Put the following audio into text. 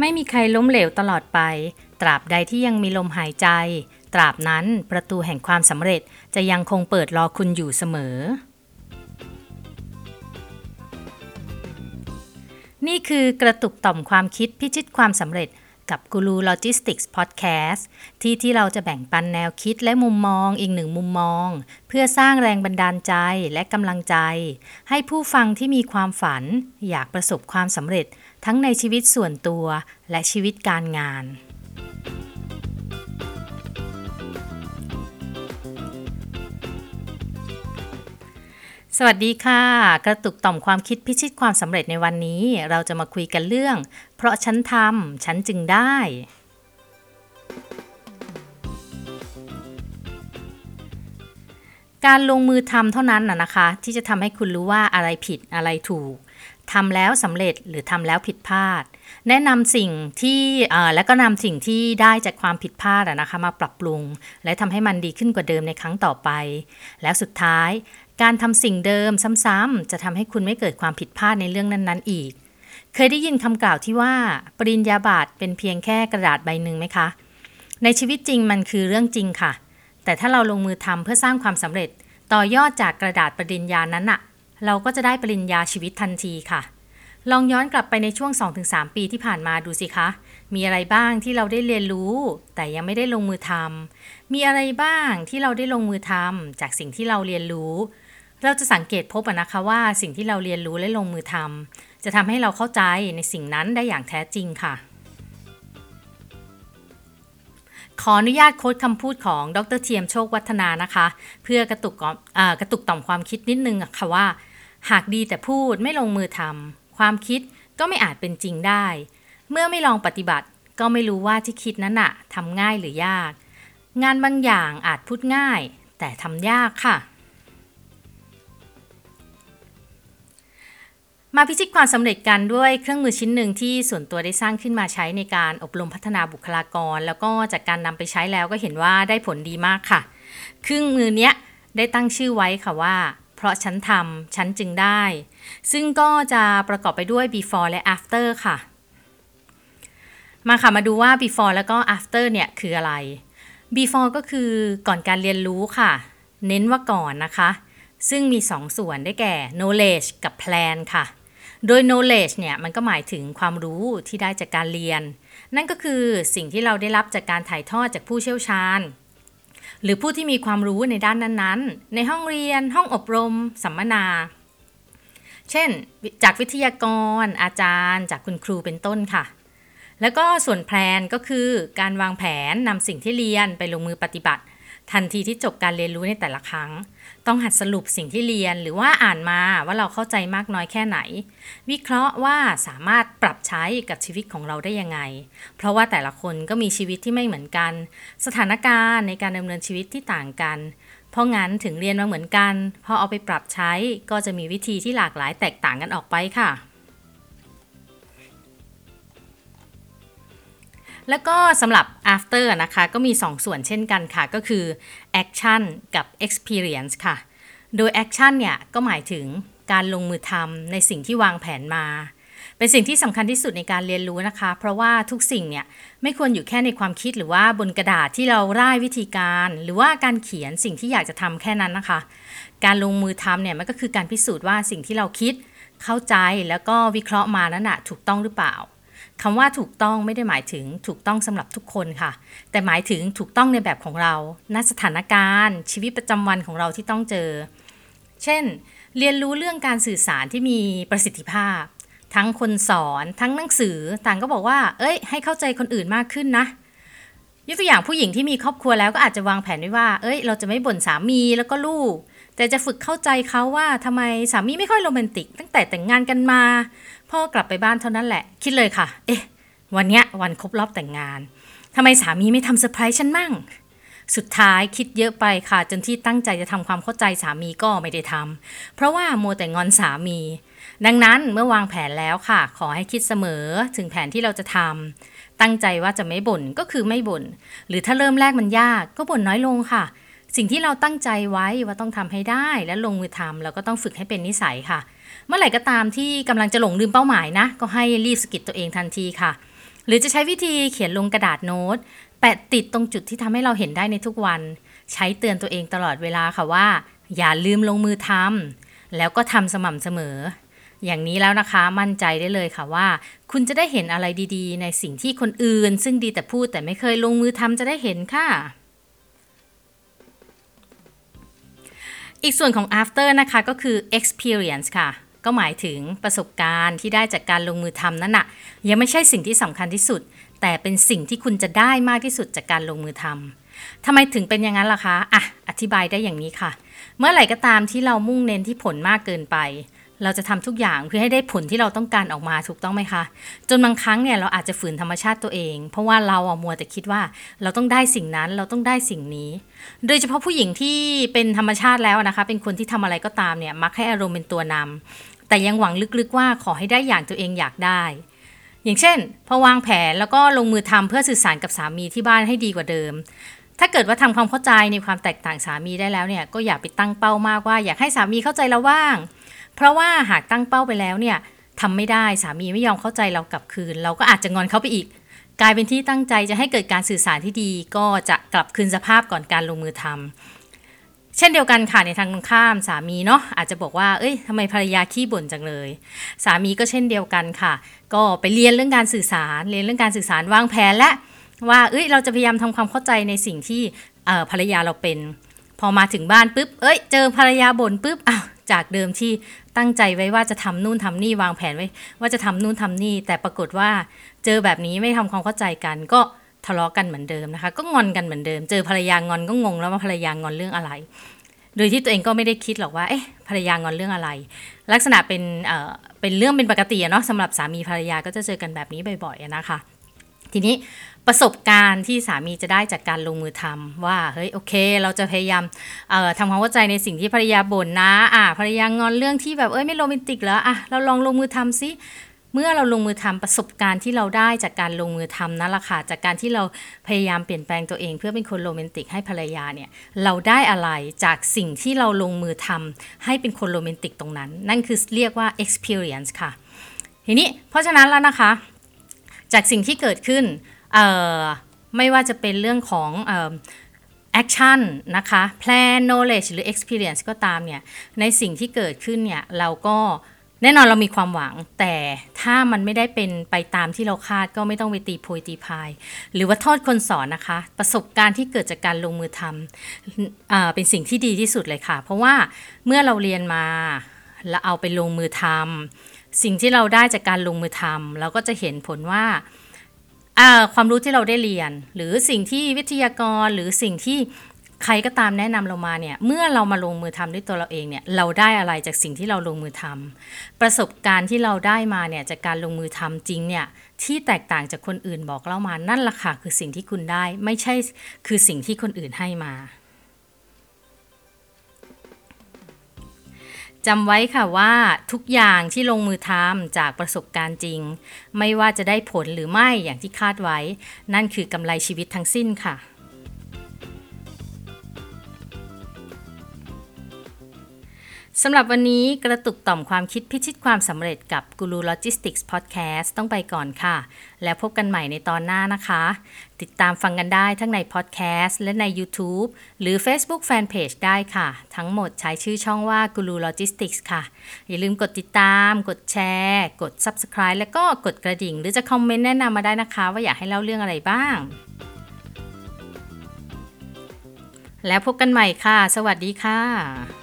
ไม่มีใครล้มเหลวตลอดไป ตราบใดที่ยังมีลมหายใจ ตราบนั้นประตูแห่งความสำเร็จจะยังคงเปิดรอคุณอยู่เสมอ นี่คือกระตุกต่อมความคิดพิชิตความสำเร็จกับกูรูโลจิสติกส์พอดแคสต์ที่ที่เราจะแบ่งปันแนวคิดและมุมมองอีกหนึ่งมุมมอง เพื่อสร้างแรงบันดาลใจและกำลังใจ ให้ผู้ฟังที่มีความฝัน อยากประสบความสำเร็จ ทั้งในชีวิตส่วนตัวและชีวิตการงาน สวัสดีค่ะ กระตุกต่อมความคิดพิชิตความสำเร็จในวันนี้ เราจะมาคุยกันเรื่อง เพราะฉันทำฉันจึงได้การลงมือทำเท่านั้นนะนะคะ ที่จะทำให้คุณรู้ว่าอะไรผิดอะไรถูก ทำแล้วสำเร็จหรือทำแล้วผิดพลาด แนะนำสิ่งที่และก็นำสิ่งที่ได้จากความผิดพลาดนะคะมาปรับปรุง และทำให้มันดีขึ้นกว่าเดิมในครั้งต่อไป แล้วสุดท้าย การทำสิ่งเดิมซ้ำๆจะทำให้คุณไม่เกิดความผิดพลาดในเรื่องนั้นๆ อีก เคยได้ยินคำกล่าวที่ว่า ปริญญาบัตรเป็นเพียงแค่กระดาษใบหนึ่งไหมคะ ในชีวิตจริงมันคือเรื่องจริงค่ะ แต่ถ้าเราลงมือทำเพื่อสร้างความสำเร็จ ต่อยอดจากกระดาษปริญญานั้นอะ เราก็จะได้ปริญญาชีวิตทันทีค่ะ ลองย้อนกลับไปในช่วง 2-3 ปีที่ผ่านมาดูสิคะ มีอะไรบ้างที่เราได้เรียนรู้ แต่ยังไม่ได้ลงมือทำมีอะไรบ้างที่เราได้ลงมือทำจากสิ่งที่เราเรียนรู้ เราจะสังเกตพบนะคะว่าสิ่งที่เราเรียนรู้และลงมือทำจะทำให้เราเข้าใจในสิ่งนั้นได้อย่างแท้จริงค่ะขออนุญาตโค้ดคำพูดของดรเทียมโชควัฒนานะคะ เพื่อกระตุกกระตุกต่อมความคิดนิดนึงค่ะว่า หากดีแต่พูดไม่ลงมือทำความคิดก็ไม่อาจเป็นจริงได้ เมื่อไม่ลองปฏิบัติก็ไม่รู้ว่าที่คิดนั้นอะทำง่ายหรือยาก งานบางอย่างอาจพูดง่าย แต่ทำยากค่ะ มาพิชิตความสำเร็จกันด้วยเครื่องมือชิ้นหนึ่งที่ส่วนตัวได้สร้างขึ้นมาใช้ในการอบรมพัฒนาบุคลากร แล้วก็จากการนำไปใช้แล้วก็เห็นว่าได้ผลดีมากค่ะ เครื่องมือเนี้ยได้ตั้งชื่อไว้ค่ะว่า เพราะฉันทำฉันจึงได้ ซึ่งก็จะประกอบไปด้วย before และ after ค่ะ มาค่ะมาดูว่า before แล้วก็ after เนี่ยคืออะไร before ก็คือก่อนการเรียนรู้ค่ะ เน้นว่าก่อนนะคะ ซึ่งมี2สส่วนได้แก่ knowledge กับ plan ค่ะ โดย knowledge เนี่ยมันก็หมายถึงความรู้ที่ได้จากการเรียน นั่นก็คือสิ่งที่เราได้รับจากการถ่ายทอดจากผู้เชี่ยวชาญ หรือผู้ที่มีความรู้ในด้านนั้นๆ ในห้องเรียน ห้องอบรม สัมมนา เช่น จากวิทยากร อาจารย์ จากคุณครูเป็นต้นค่ะ แล้วก็ส่วนแพลนก็คือการวางแผนนำสิ่งที่เรียนไปลงมือปฏิบัติ ทันทีที่จบการเรียนรู้ในแต่ละครั้ง ต้องหัดสรุปสิ่งที่เรียนหรือว่าอ่านมาว่าเราเข้าใจมากน้อยแค่ไหน วิเคราะห์ว่าสามารถปรับใช้กับชีวิตของเราได้ยังไง เพราะว่าแต่ละคนก็มีชีวิตที่ไม่เหมือนกัน สถานการณ์ในการดำเนินชีวิตที่ต่างกัน เพราะงั้นถึงเรียนมาเหมือนกันพอเอาไปปรับใช้ก็จะมีวิธีที่หลากหลายแตกต่างกันออกไปค่ะ แล้วก็สำหรับ after นะคะ ก็มี 2 ส่วนเช่นกันค่ะ ก็คือ action กับ experience ค่ะ โดย action เนี่ย ก็หมายถึงการลงมือทำในสิ่งที่วางแผนมา เป็นสิ่งที่สำคัญที่สุดในการเรียนรู้นะคะ เพราะว่าทุกสิ่งเนี่ย ไม่ควรอยู่แค่ในความคิดหรือว่าบนกระดาษที่เราร่ายวิธีการ หรือว่าการเขียนสิ่งที่อยากจะทำแค่นั้นนะคะ การลงมือทำเนี่ยมันก็คือการพิสูจน์ว่าสิ่งที่เราคิด เข้าใจแล้วก็วิเคราะห์มานั้นนะถูกต้องหรือเปล่า คำว่าถูกต้องไม่ได้หมายถึงถูกต้องสำหรับทุกคนค่ะ แต่หมายถึงถูกต้องในแบบของเราณสถานการณ์ ชีวิตประจำวันของเราที่ต้องเจอ เช่น เรียนรู้เรื่องการสื่อสารที่มีประสิทธิภาพ ทั้งคนสอนทั้งหนังสือต่างก็บอกว่า เอ้ย ให้เข้าใจคนอื่นมากขึ้นนะยกตัวอย่างผู้หญิงที่มีครอบครัวแล้วก็อาจจะวางแผนไว้ว่า เอ้ย เราจะไม่บ่นสามีแล้วก็ลูก แต่จะฝึกเข้าใจเขาว่าทำไมสามีไม่ค่อยโรแมนติก ตั้งแต่แต่งงานกันมา พ่อกลับไปบ้านเท่านั้นแหละ คิดเลยค่ะ เอ๊ะ วันเนี้ยวันครบรอบแต่งงานทำไมสามีไม่ทำเซอร์ไพรส์ฉันมั่ง สุดท้ายคิดเยอะไปค่ะ จนที่ตั้งใจจะทำความเข้าใจสามีก็ไม่ได้ทำเพราะว่าโมแต่งอนสามี ดังนั้นเมื่อวางแผนแล้วค่ะ ขอให้คิดเสมอถึงแผนที่เราจะทำตั้งใจว่าจะไม่บ่นก็คือไม่บ่นหรือถ้าเริ่มแรกมันยากก็บ่นน้อยลงค่ะ สิ่งที่เราตั้งใจไว้ว่าต้องทำให้ได้และลงมือทำเราก็ต้องฝึกให้เป็นนิสัยค่ะ เมื่อไหร่ก็ตามที่กำลังจะหลงลืมเป้าหมายนะ ก็ให้รีบสกิดตัวเองทันทีค่ะ หรือจะใช้วิธีเขียนลงกระดาษโน้ตแปะติดตรงจุดที่ทำให้เราเห็นได้ในทุกวัน ใช้เตือนตัวเองตลอดเวลาค่ะว่า อย่าลืมลงมือทำแล้วก็ทำสม่ำเสมอ อย่างนี้แล้วนะคะมั่นใจได้เลยค่ะว่า คุณจะได้เห็นอะไรดีๆ ในสิ่งที่คนอื่น ซึ่งดีแต่พูดแต่ไม่เคยลงมือทำจะได้เห็นค่ะ อีกส่วนของ after นะคะ ก็คือ experience ค่ะ ก็หมายถึงประสบการณ์ที่ได้จากการลงมือทำนั่นน่ะยังไม่ใช่สิ่งที่สำคัญที่สุด แต่เป็นสิ่งที่คุณจะได้มากที่สุดจากการลงมือทำทำไมถึงเป็นอย่างนั้นล่ะคะอะอธิบายได้อย่างนี้ค่ะ เมื่อไหร่ก็ตามที่เรามุ่งเน้นที่ผลมากเกินไป เราจะทำทุกอย่างเพื่อให้ได้ผลที่เราต้องการออกมาถูกต้องไหมคะ จนบางครั้งเนี่ยเราอาจจะฝืนธรรมชาติตัวเอง เพราะว่าเราอะมัวแต่คิดว่าเราต้องได้สิ่งนั้นเราต้องได้สิ่งนี้ โดยเฉพาะผู้หญิงที่เป็นธรรมชาติแล้วนะคะ เป็นคนที่ทำอะไรก็ตามเนี่ยมักให้อารมณ์เป็นตัวนำแต่ยังหวังลึกๆว่าขอให้ได้อย่างตัวเองอยากได้อย่างเช่น พอวางแผนแล้วก็ลงมือทำเพื่อสื่อสารกับสามีที่บ้านให้ดีกว่าเดิม ถ้าเกิดว่าทำความเข้าใจในความแตกต่างสามีได้แล้วเนี่ย ก็อย่าไปตั้งเป้ามากว่า อยากให้สามีเข้าใจเราบ้าง เพราะว่าหากตั้งเป้าไปแล้วเนี่ยทำไม่ได้สามีไม่ยอมเข้าใจเรากลับคืน เราก็อาจจะงอนเขาไปอีก กลายเป็นที่ตั้งใจจะให้เกิดการสื่อสารที่ดี ก็จะกลับคืนสภาพก่อนการลงมือทำเช่นเดียวกันค่ะในทางตรงข้ามสามีเนาะอาจจะบอกว่าเอ้ยทำไมภรรยาขี้บ่นจังเลย สามีก็เช่นเดียวกันค่ะ ก็ไปเรียนเรื่องการสื่อสารเรียนเรื่องการสื่อสารวางแผนและว่าเอ้ยเราจะพยายามทำความเข้าใจในสิ่งที่ภรรยาเราเป็น พอมาถึงบ้านปุ๊บเอ้ย เจอภรรยาบ่นปุ๊บอ้า จากเดิมที่ตั้งใจไว้ว่าจะทำนู่นทำนี่วางแผนไว้ ว่าจะทำนู่นทำนี่ แต่ปรากฏว่าเจอแบบนี้ไม่ทำความเข้าใจกัน ก็ทะเลาะกันเหมือนเดิมนะคะ ก็งอนกันเหมือนเดิม เจอภรรยางอนก็งงแล้วว่าภรรยางอนเรื่องอะไร โดยที่ตัวเองก็ไม่ได้คิดหรอกว่าเอ๊ะภรรยางอนเรื่องอะไร ลักษณะเป็นเอ่อเป็นเรื่องเป็นปกติเนาะสำหรับสามีภรรยาก็จะเจอกันแบบนี้บ่อยๆนะคะ ทีนี้ ประสบการณ์ที่สามีจะได้จากการลงมือทำว่าเฮ้ยโอเค เราจะพยายามทำความเข้าใจในสิ่งที่ภรรยาบ่นนะอะภรรยางอนเรื่องที่แบบเอ้ยไม่โรแมนติกแล้วอะเราลองลงมือทำซิเมื่อเราลงมือทำประสบการณ์ที่เราได้จากการลงมือทำนั่นแหละค่ะจากการที่เราพยายามเปลี่ยนแปลงตัวเอง เพื่อเป็นคนโรแมนติกให้ภรรยาเนี่ยเราได้อะไรจากสิ่งที่เราลงมือทำให้เป็นคนโรแมนติกตรงนั้น นั่นคือเรียกว่า experience ค่ะ ทีนี้เพราะฉะนั้นแล้วนะคะ จากสิ่งที่เกิดขึ้น ไม่ว่าจะเป็นเรื่องของแอคชั่นนะคะ plan knowledge หรือ experience ก็ตามเนี่ย ในสิ่งที่เกิดขึ้นเนี่ย เราก็แน่นอนเรามีความหวัง แต่ถ้ามันไม่ได้เป็นไปตามที่เราคาดก็ไม่ต้องไปตีโพยตีพาย หรือว่าโทษคนสอนนะคะ ประสบการณ์ที่เกิดจากการลงมือทำเป็นสิ่งที่ดีที่สุดเลยค่ะ เพราะว่าเมื่อเราเรียนมาแล้วเอาไปลงมือทำสิ่งที่เราได้จากการลงมือทำเราก็จะเห็นผลว่า ความรู้ที่เราได้เรียน หรือสิ่งที่วิทยากรหรือสิ่งที่ใครก็ตามแนะนำเรามาเนี่ยเมื่อเรามาลงมือทำด้วยตัวเราเองเนี่ยเราได้อะไรจากสิ่งที่เราลงมือทำประสบการณ์ที่เราได้มาเนี่ยจากการลงมือทำจริงเนี่ยที่แตกต่างจากคนอื่นบอกเล่ามานั่นแหละค่ะคือสิ่งที่คุณได้ไม่ใช่คือสิ่งที่คนอื่นให้มา จำไว้ค่ะว่าทุกอย่างที่ลงมือทำจากประสบการณ์จริง ไม่ว่าจะได้ผลหรือไม่อย่างที่คาดไว้ นั่นคือกำไรชีวิตทั้งสิ้นค่ะ สำหรับวันนี้กระตุกต่อมความคิดพิชิตความสำเร็จกับกูรูโลจิสติกส์พอดแคสต์ต้องไปก่อนค่ะ แล้วพบกันใหม่ในตอนหน้านะคะ ติดตามฟังกันได้ทั้งในพอดแคสต์และใน YouTube หรือ Facebook Fanpage ได้ค่ะ ทั้งหมดใช้ชื่อช่องว่ากูรูโลจิสติกส์ค่ะ อย่าลืมกดติดตาม กดแชร์ กด Subscribe แล้วก็กดกระดิ่ง หรือจะคอมเมนต์แนะนำมาได้นะคะ ว่าอยากให้เล่าเรื่องอะไรบ้าง แล้วพบกันใหม่ค่ะ สวัสดีค่ะ